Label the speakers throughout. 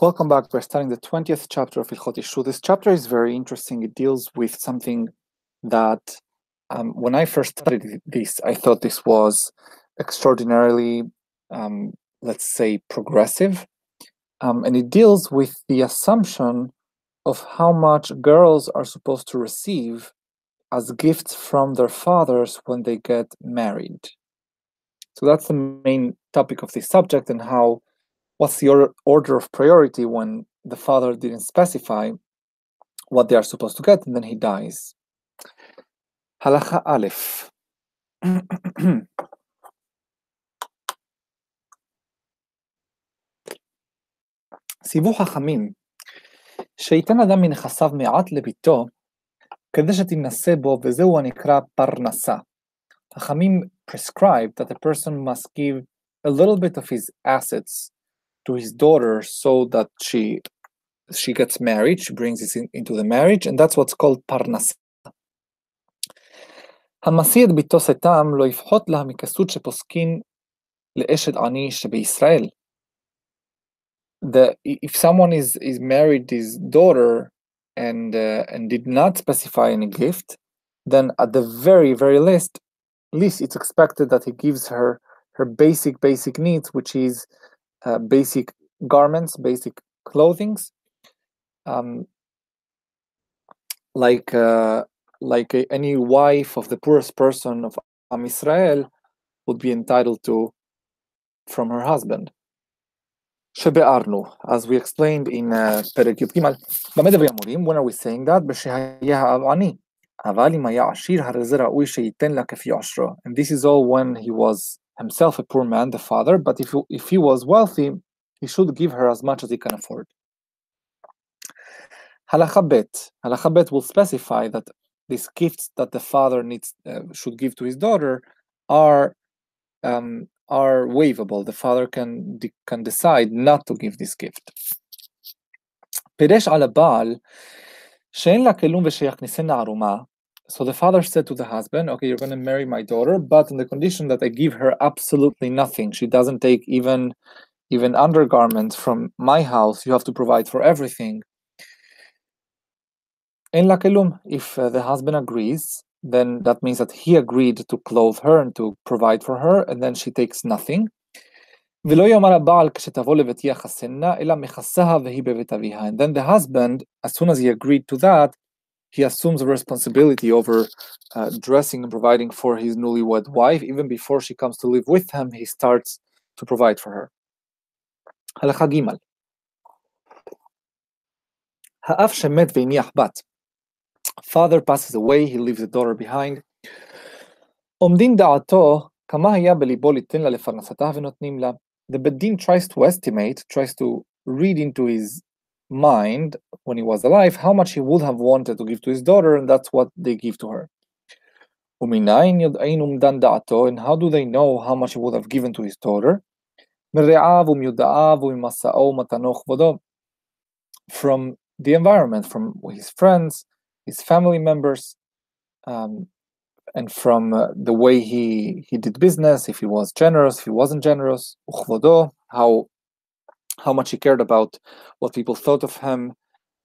Speaker 1: Welcome back. We're starting the 20th chapter of Ilchot Ishut. This chapter is very interesting. It deals with something that, um, when I first studied this, I thought this was extraordinarily, um, let's say, progressive. Um, and it deals with the assumption of how much girls are supposed to receive as gifts from their fathers when they get married. So that's the main topic of this subject and how what's the order, order of priority when the father didn't specify what they are supposed to get and then he dies. Halacha Aleph. ציוו חכמים שייתן אדם מנכסיו מעט לביתו כדי שתינשא בו וזהו הנקרא פרנסה. חכמים prescribed that a person must give a little bit of his assets to his daughter so that she she gets married she brings it in, into the marriage and that's what's called parnasa המשיא את ביתו סתם לא יפחות לה מכסות שפוסקין לאשת עני שבישראל. The, if someone is, is married his daughter and uh, and did not specify any gift, then at the very very least, least it's expected that he gives her her basic basic needs, which is uh, basic garments, basic clothings, um, like uh, like a, any wife of the poorest person of Am Israel would be entitled to from her husband. שביארנו, as we explained in uh, פרק י"ג, במה דברים אמורים? When are we saying that? בשהיה האב עני. אבל אם היה עשיר, הרי זה ראוי שייתן לה כפי עושרו. And this is all when he was himself a poor man, the father, but if, if he was wealthy, he should give her as much as he can afford. Halacha bet. Halacha bet will specify that these gifts that the father needs uh, should give to his daughter are um, are waivable. The father can can decide not to give this gift. פירש על הבעל שאין לה כלום ושיכניסנה ערומה so the father said to the husband, Okay, you're going to marry my daughter, but on the condition that I give her absolutely nothing. She doesn't take even even undergarments from my house. You have to provide for everything. In lakelum, if uh, the husband agrees, then that means that he agreed to clothe her and to provide for her, and then she takes nothing. And then the husband, as soon as he agreed to that, he assumes a responsibility over uh, dressing and providing for his newlywed wife. Even before she comes to live with him, he starts to provide for her. הלכה ג' האב שמת והניח בת. Father passes away, he leaves a daughter behind. עומדין דעתו כמה היה בליבו ליתן לה לפרנסתה ונותנים לה. The bedin tries to estimate, tries to read into his mind when he was alive how much he would have wanted to give to his daughter, and that's what they give to her. And how do they know how much he would have given to his daughter? From the environment, from his friends, his family members, um, and from uh, the way he, he did business, if he was generous, if he wasn't generous, how how much he cared about what people thought of him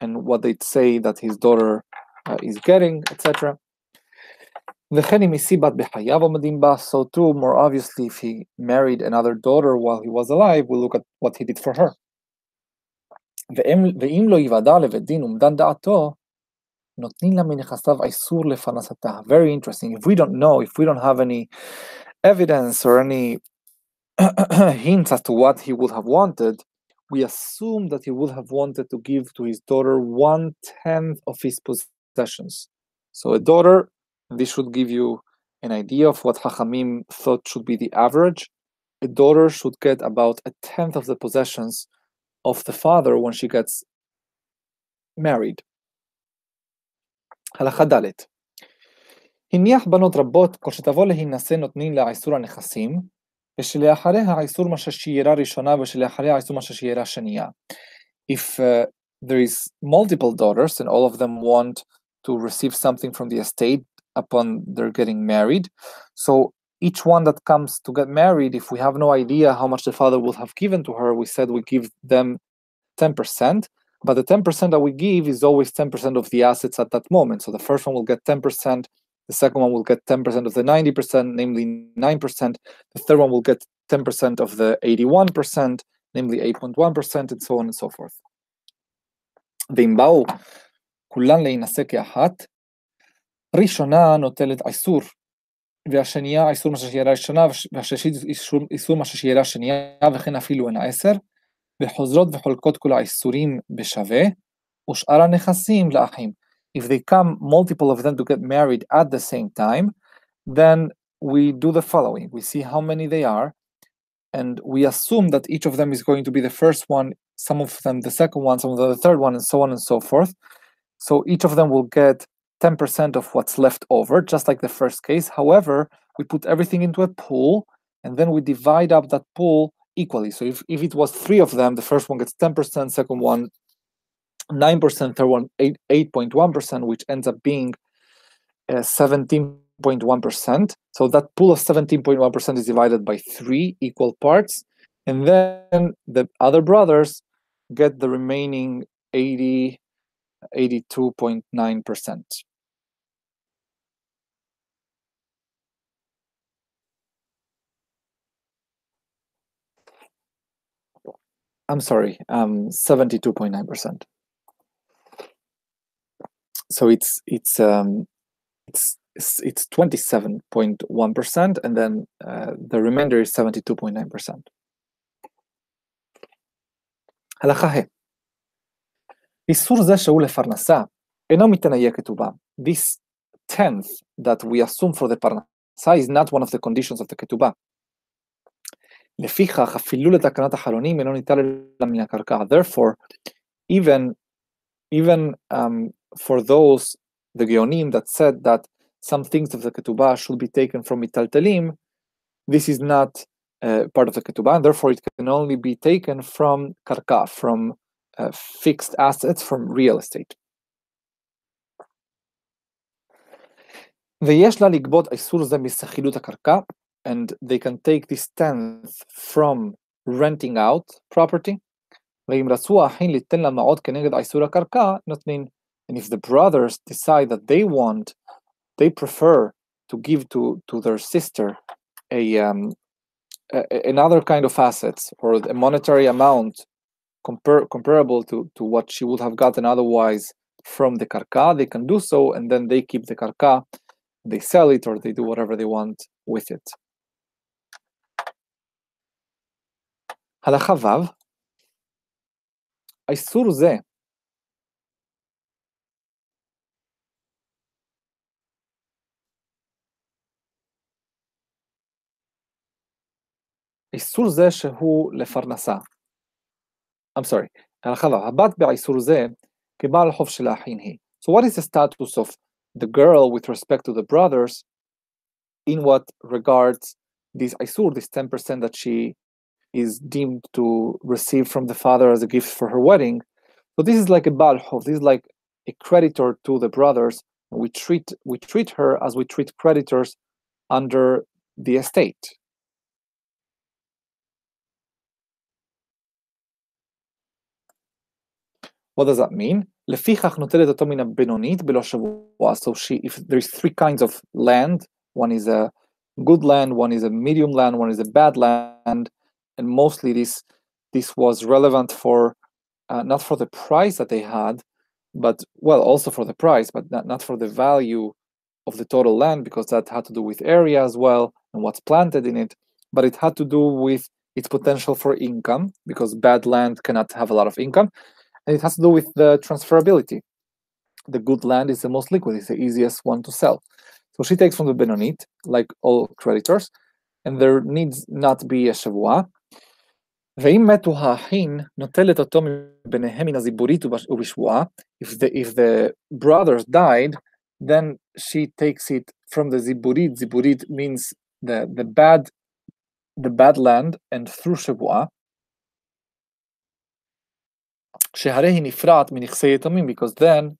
Speaker 1: and what they'd say that his daughter uh, is getting, etc. So too, more obviously, if he married another daughter while he was alive, we'll look at what he did for her. Very interesting. If we don't know, if we don't have any evidence or any hints as to what he would have wanted, we assume that he would have wanted to give to his daughter one tenth of his possessions. So a daughter, this should give you an idea of what Hachamim thought should be the average. A daughter should get about a tenth of the possessions of the father when she gets married. הלכה ד' הניח בנות רבות, כל שתבוא להינשא נותנים לעיסור הנכסים, if uh, there is multiple daughters and all of them want to receive something from the estate upon their getting married, so each one that comes to get married, if we have no idea how much the father will have given to her, we said we give them 10%, but the 10% that we give is always 10% of the assets at that moment. So the first one will get 10% the second one will get 10% of the 90%, namely 9%. The third one will get 10% of the 81%, namely 8.1%, and so on and so forth. ואם באו כולן להינשא כאחת, ראשונה נוטלת איסור, והשנייה איסור מה ששיערה ראשונה, והשלישית איסור, מה ששיערה שנייה, וכן אפילו הן העשר, וחוזרות וחולקות כל האיסורים בשווה, ושאר הנכסים לאחים. If they come multiple of them to get married at the same time, then we do the following. We see how many they are, and we assume that each of them is going to be the first one, some of them the second one, some of them the third one, and so on and so forth. So each of them will get 10% of what's left over, just like the first case. However, we put everything into a pool and then we divide up that pool equally. So if, if it was three of them, the first one gets 10%, second one 9%, third one 8.1%, which ends up being uh, 17.1%. So that pool of 17.1% is divided by three equal parts. And then the other brothers get the remaining 80, 82.9%. I'm sorry, um, 72.9% So it's it's um, it's it's, it's 27.1%, and then uh, the remainder is 72.9%. הלכה ה' איסור זה שהוא לפרנסה אינו מתנאי הכתובה. This tenth that we assume for the פרנסה is not one of the conditions of the כתובה. לפיכך אפילו לתקנת החלונים אינו ניתן אלא מן הקרקע. Therefore, even, even um, for those, the Geonim that said that some things of the ketubah should be taken from mitaltalim, this is not uh, part of the ketubah, and therefore it can only be taken from karka, from uh, fixed assets, from real estate. ויש לה לגבות איסור זה מסחילות הקרקע, and they can take this tenth from renting out property. ואם רצו האחים ליתן לה מעוד כנגד איסור הקרקע, נותנים and if the brothers decide that they want, they prefer to give to, to their sister a, um, a another kind of assets or a monetary amount compar- comparable to, to what she would have gotten otherwise from the karka, they can do so, and then they keep the karka, they sell it, or they do whatever they want with it. הלכה ו' האיסור זה איסור זה שהוא לפרנסה. I'm sorry, הלכה הבת באיסור זה כבעל חוב של האחים היא. So what is the status of the girl with respect to the brothers in what regards this isur, this 10% that she is deemed to receive from the father as a gift for her wedding. So this is like a balhov, this is like a creditor to the brothers. We treat we treat her as we treat creditors under the estate. What does that mean? לפיכך נוטלת אותו מן הבינונית בלא שבועה. So she, if there's three kinds of land, one is a good land, one is a medium land, one is a bad land, and mostly this this was relevant for uh, not for the price that they had, but well, also for the price, but not, not for the value of the total land because that had to do with area as well and what's planted in it, but it had to do with its potential for income because bad land cannot have a lot of income and it has to do with the transferability. The good land is the most liquid; it's the easiest one to sell. So she takes from the Benonit, like all creditors, and there needs not be a shavua. If the if the brothers died, then she takes it from the ziburit. Ziburit means the the bad, the bad land, and through shavua שהרי היא נפרעת מנכסי יתומים, because then,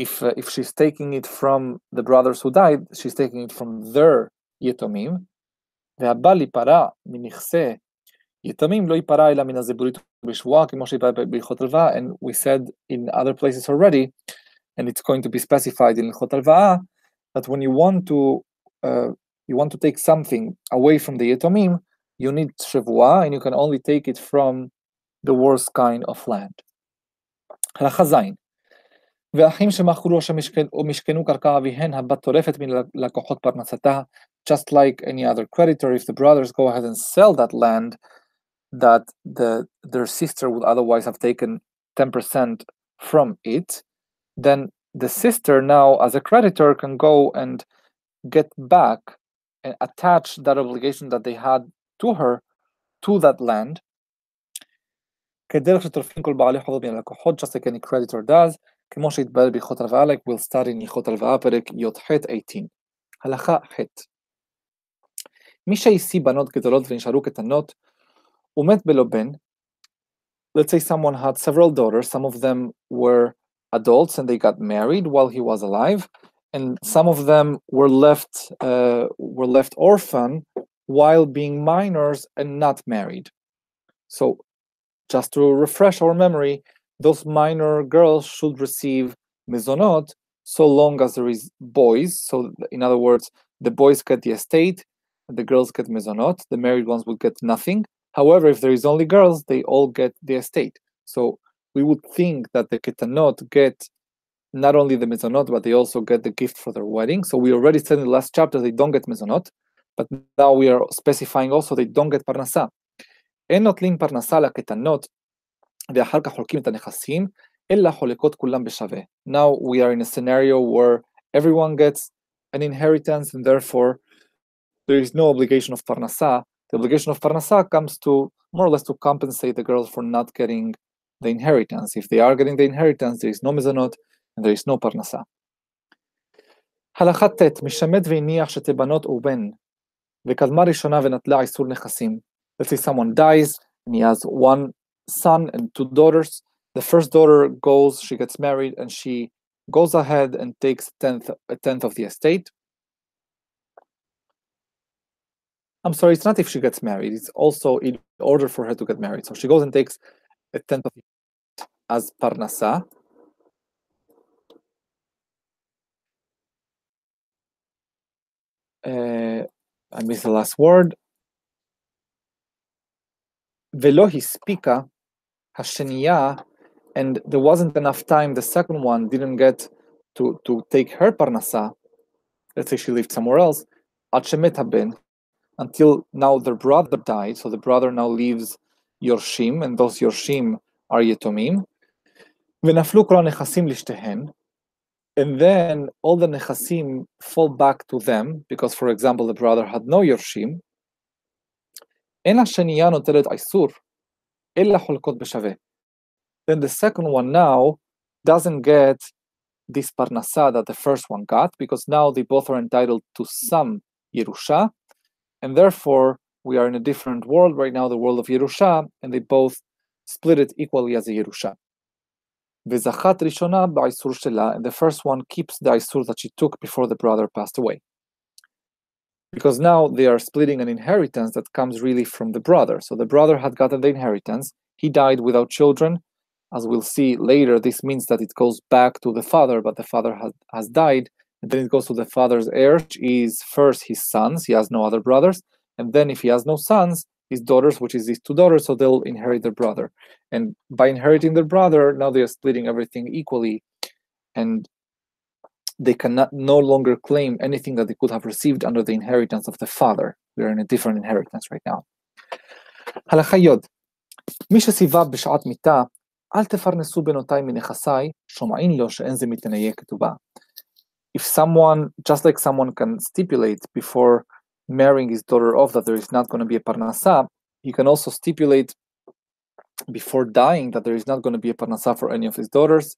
Speaker 1: if, uh, if she's taking it from the brothers who died, she's taking it from their יתומים, והבא להיפרע מנכסי יתמים לא ייפרע אלא מן הזבורית בשבועה, כמו שייפרע בהלכות הלוואה, and we said in other places already, and it's going to be specified in הלכות הלוואה, that when you want to uh, you want to take something away from the יתומים, you need שבועה, and you can only take it from the worst kind of land. הלכה ז' ואחים שמכרו או משכנו קרקע אביהן הבת טורפת מן לקוחות פרנסתה, just like any other creditor, if the brothers go ahead and sell that land that the their sister would otherwise have taken 10% from it, then the sister now as a creditor can go and get back and attach that obligation that they had to her to that land כדרך שטורפים כל בעלי חובות מן הלקוחות, just like any creditor does, כמו שהתברר בהלכות הלוואה, like we'll start in הלכות הלוואה, פרק י"ח 18. הלכה ח' מי שהשיא בנות גדולות ונשארו קטנות, ומת בלא בן, let's say someone had several daughters, some of them were adults and they got married while he was alive, and some of them were left uh, were left orphan while being minors and not married. So just to refresh our memory, those minor girls should receive mezonot so long as there is boys. So in other words, the boys get the estate, the girls get mezonot, the married ones will get nothing. However, if there is only girls, they all get the estate. So we would think that the ketanot get not only the mezonot, but they also get the gift for their wedding. So we already said in the last chapter they don't get mezonot, but now we are specifying also they don't get parnasa. אין נוטלים פרנסה לקטנות ואחר כך חולקים את הנכסים, אלא חולקות כולם בשווה. Now we are in a scenario where everyone gets an inheritance and therefore there is no obligation of parnasa. The obligation of parnasa comes to more or less to compensate the girls for not getting the inheritance. If they are getting the inheritance, there is no mezonot and there is no parnasa. הלכה ט' משמט והניח שתי בנות ובן, וקדמה ראשונה ונטלה איסור נכסים, let's say someone dies and he has one son and two daughters. The first daughter goes, she gets married, and she goes ahead and takes tenth, a tenth of the estate. I'm sorry, it's not if she gets married, it's also in order for her to get married. So she goes and takes a tenth of as parnasa. Uh, I missed the last word. Velohi spika, hasheniya, and there wasn't enough time. The second one didn't get to, to take her parnasa. Let's say she lived somewhere else. Achemet until now the brother died, so the brother now leaves Yorshim, and those Yorshim are Yetomim. Venaflu kol nechasim lishtehen, and then all the nechasim fall back to them because, for example, the brother had no Yorshim. אין השנייה נוטלת איסור, אלא חולקות בשווה. Then the second one now doesn't get this parnasa that the first one got, because now they both are entitled to some Yerusha, and therefore we are in a different world right now, the world of Yerusha, and they both split it equally as a Yerusha. וזכת ראשונה באיסור שלה, and the first one keeps the איסור that she took before the brother passed away because now they are splitting an inheritance that comes really from the brother. So the brother had gotten the inheritance, he died without children. As we'll see later, this means that it goes back to the father, but the father has, has died. And then it goes to the father's heir, which is first his sons, he has no other brothers. And then if he has no sons, his daughters, which is his two daughters, so they'll inherit their brother. And by inheriting their brother, now they are splitting everything equally. And they cannot no longer claim anything that they could have received under the inheritance of the father. We are in a different inheritance right now. הלכה י' מי שציווה בשעת מיתה, אל תפרנסו בנותיי מנכסיי, שומעין לו שאין זה מתניה כתובה. If someone, just like someone can stipulate before marrying his daughter off that there is not going to be a parnasa, he can also stipulate before dying that there is not going to be a parnasa for any of his daughters,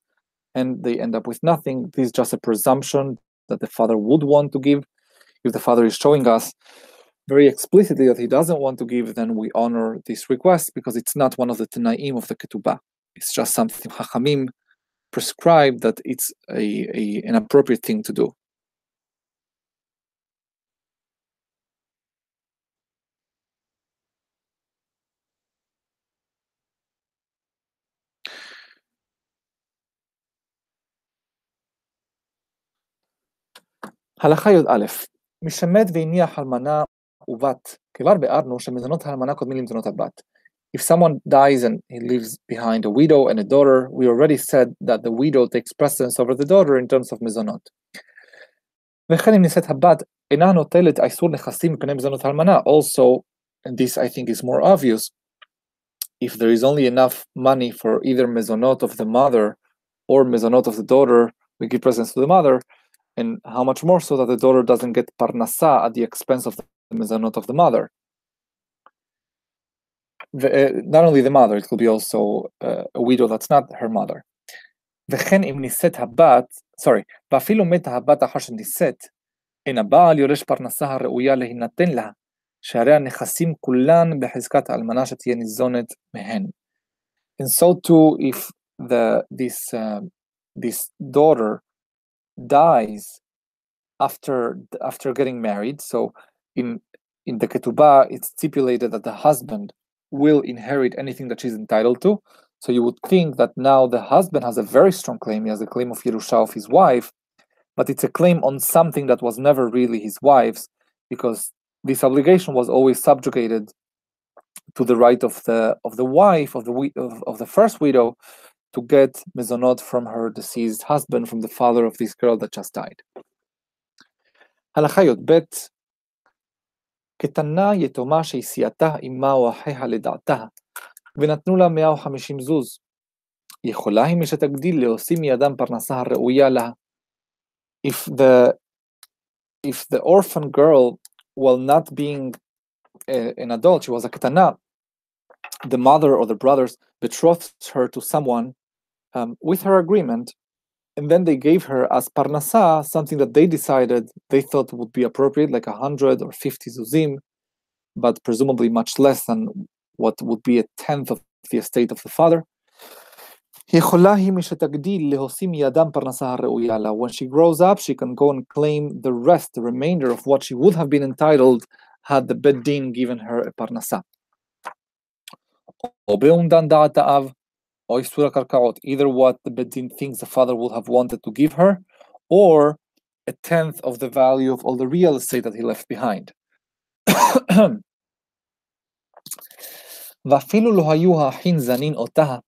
Speaker 1: and they end up with nothing. This is just a presumption that the father would want to give. If the father is showing us very explicitly that he doesn't want to give, then we honor this request because it's not one of the Tanaim of the Ketubah. It's just something Hachamim prescribed that it's a, a, an appropriate thing to do. הלכה י"א, מי שמת והניח אלמנה ובת, כבר ביארנו שמזונות האלמנה קודמים למזונות הבת. If someone dies and he leaves behind a widow and a daughter, we already said that the widow takes precedence over the daughter in terms of מזונות. וכן אם נישאת הבת אינה נוטלת איסור נכסים מפני מזונות האלמנה, also, and this I think is more obvious, if there is only enough money for either mezonot of the mother or mezonot of the daughter, we give presents to the mother, and how much more so that the daughter doesn't get parnasa at the expense of the mezonot of the mother. The, uh, not only the mother, it could be also uh, a widow that's not her mother. וכן אם נישאת הבת, sorry, ואפילו מתה הבת אחר שנישאת, אין הבעל יורש פרנסה הראויה להינתן לה, שהרי הנכסים כולן בחזקת האלמנה שתהיה ניזונת מהן. And so too, if the, this, uh, this daughter dies after after getting married, so in in the ketubah, it's stipulated that the husband will inherit anything that she's entitled to. So you would think that now the husband has a very strong claim. He has a claim of Yerusha of his wife, but it's a claim on something that was never really his wife's, because this obligation was always subjugated to the right of the of the wife of the of, of the first widow to get mezonot from her deceased husband from the father of this girl that just died. הלכה י"ב קטנה יתומה שהסיעתה אמה או אחיה לדעתה ונתנו לה 150 זוז. יכולה היא מי שתגדיל להוציא מידם פרנסה הראויה לה. If the if the orphan girl while not being a, an adult, she was a katana, the mother or the brothers betrothed her to someone um, with her agreement. And then they gave her as parnasa something that they decided they thought would be appropriate, like 100 or 50 zuzim, but presumably much less than what would be a tenth of the estate of the father. When she grows up, she can go and claim the rest, the remainder of what she would have been entitled had the Beddin given her a parnasa או באומדן דעת האב, או איסור הקרקעות, either what the bed din thinks the father would have wanted to give her, or a tenth of the value of all the real estate that he left behind. ואפילו לא היו האחים זנין אותה,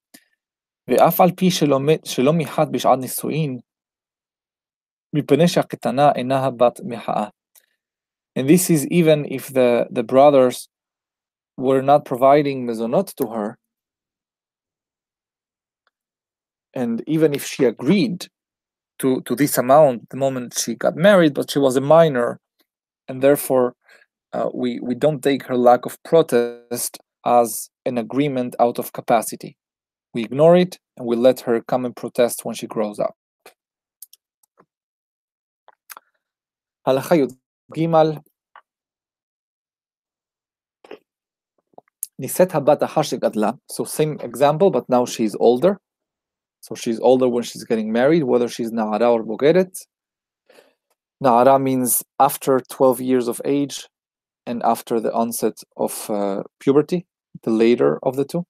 Speaker 1: ואף על פי שלא, שלא מחד בשעת נישואין, מפני שהקטנה אינה הבת מחאה. And this is even if the, the brothers were not providing mezonot to her, and even if she agreed to, to this amount the moment she got married, but she was a minor, and therefore uh, we, we don't take her lack of protest as an agreement out of capacity. We ignore it and we let her come and protest when she grows up. הלכה י"ג נישאת הבת אחר שגדלה, so same example, but now she's older. so she's older when she's getting married, whether she's Na'ara or Bogeret. Na'ara means after 12 years of age and after the onset of uh, puberty, the later of the two.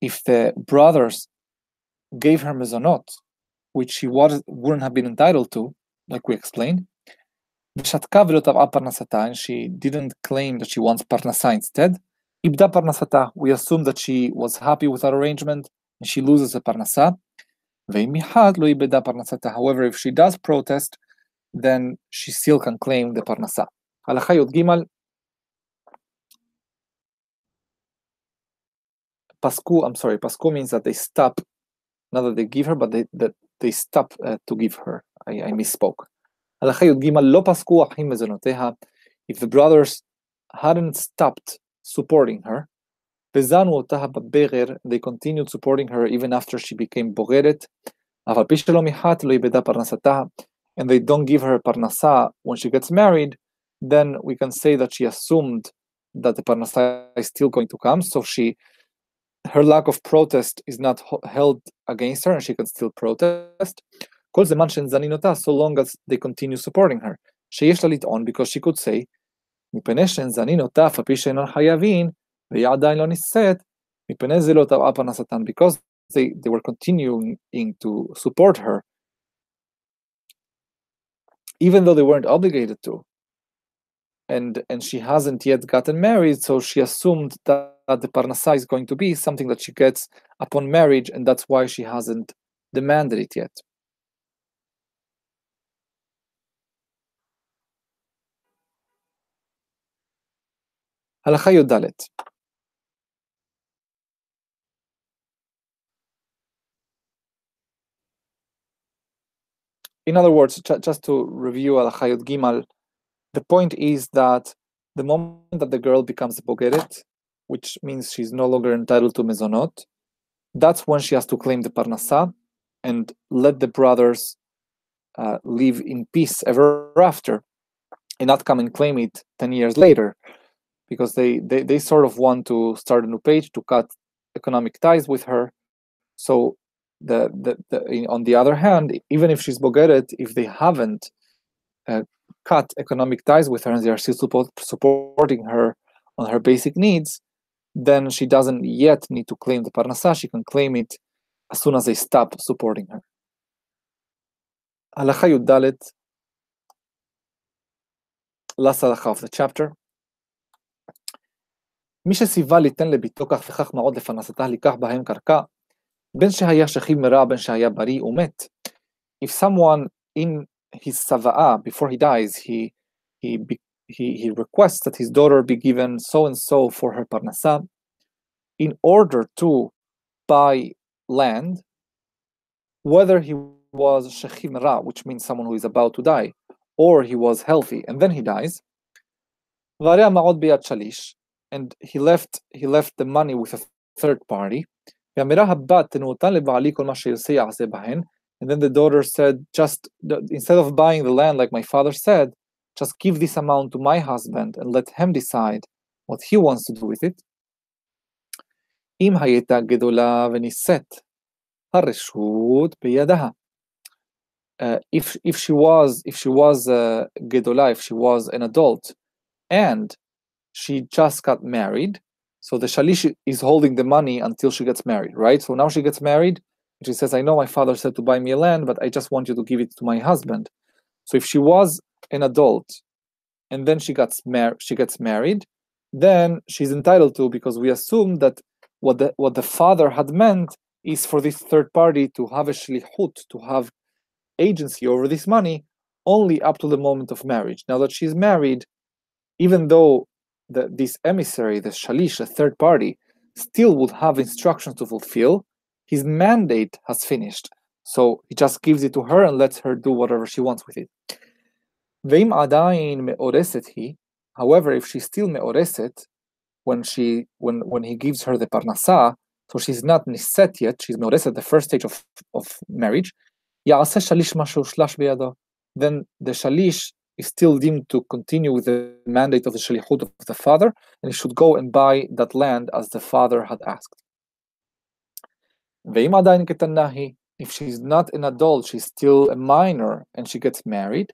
Speaker 1: If the brothers gave her mezonot, which she was, wouldn't have been entitled to, like we explained, ושתקה ולא תבעה פרנסתה, and she didn't claim that she wants פרנסה instead, איבדה פרנסתה, we assume that she was happy with that arrangement, and she loses a פרנסה, ואם מחד לא איבדה פרנסתה, however, if she does protest, then she still can claim the פרנסה. הלכה י"ג Pasku, I'm sorry, Pasku means that they stop, not that they give her, but they, that they stop uh, to give her. I, I misspoke. If the brothers hadn't stopped supporting her, they continued supporting her even after she became bogeret. And they don't give her parnasa when she gets married, then we can say that she assumed that the parnasa is still going to come. So she her lack of protest is not held against her and she can still protest. כל זמן שהן זנינותה, so long as they continue supporting her. שיש לה לטעון, because she could say, מפני שהן זנינותה, אף על פי שאינן חייבין, והיא עדיין לא נישאת, מפני זה לא טבעה פרנסתן, because they, they were continuing to support her, even though they weren't obligated to. And, and she hasn't yet gotten married, so she assumed that, that the parnasa is going to be something that she gets upon marriage, and that's why she hasn't demanded it yet. הלכה י"ד In other words, just to review Al Hayot Gimal, the point is that the moment that the girl becomes bogeret, which means she's no longer entitled to mezonot, that's when she has to claim the parnasa and let the brothers uh, live in peace ever after and not come and claim it 10 years later because they, they, they sort of want to start a new page to cut economic ties with her. So the, the, the on the other hand, even if she's bogeret, if they haven't uh, cut economic ties with her and they are still support, supporting her on her basic needs, then she doesn't yet need to claim the parnasa. She can claim it as soon as they stop supporting her. Halacha Yuddalet, last halacha of the chapter. מי שציווה ליתן לביתו כך וכך מאוד לפרנסתה לקח בהם קרקע, בין שהיה שכיב מרע בין שהיה בריא ומת. If someone in his sava'a, before he dies, he, he, he, he requests that his daughter be given so and so for her parnasa, in order to buy land, whether he was shechim ra, which means someone who is about to die, or he was healthy and then he dies, and he left he left the money with a third party. And then the daughter said, just instead of buying the land like my father said, just give this amount to my husband and let him decide what he wants to do with it. Uh, if if she was if she was uh, gedola, if she was an adult, and she just got married. So the shalish is holding the money until she gets married, right? So now she gets married. And she says, I know my father said to buy me a land, but I just want you to give it to my husband. So if she was an adult and then she gets married, she gets married, then she's entitled to because we assume that what the what the father had meant is for this third party to have a shlichut, to have agency over this money only up to the moment of marriage. Now that she's married, even though the, this emissary, the shalish, a third party, still would have instructions to fulfill, his mandate has finished. So he just gives it to her and lets her do whatever she wants with it. However, if she's still me'oreset, when she when when he gives her the parnasa, so she's not niset yet, she's me'oreset, the first stage of, of marriage, then the shalish is still deemed to continue with the mandate of the shalichut of the father, and he should go and buy that land as the father had asked. If she's not an adult, she's still a minor, and she gets married,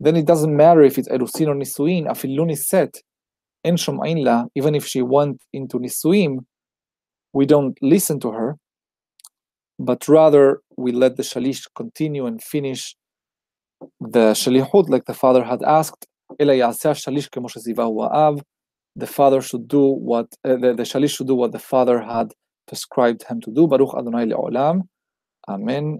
Speaker 1: then it doesn't matter if it's erusin or nisuin, afilu niset, en even if she went into nisuim, we don't listen to her, but rather we let the shalish continue and finish the shalihut, like the father had asked, the father should do what uh, the, the shalish should do what the father had prescribed him to do. Baruch Adonai le'olam. Amen.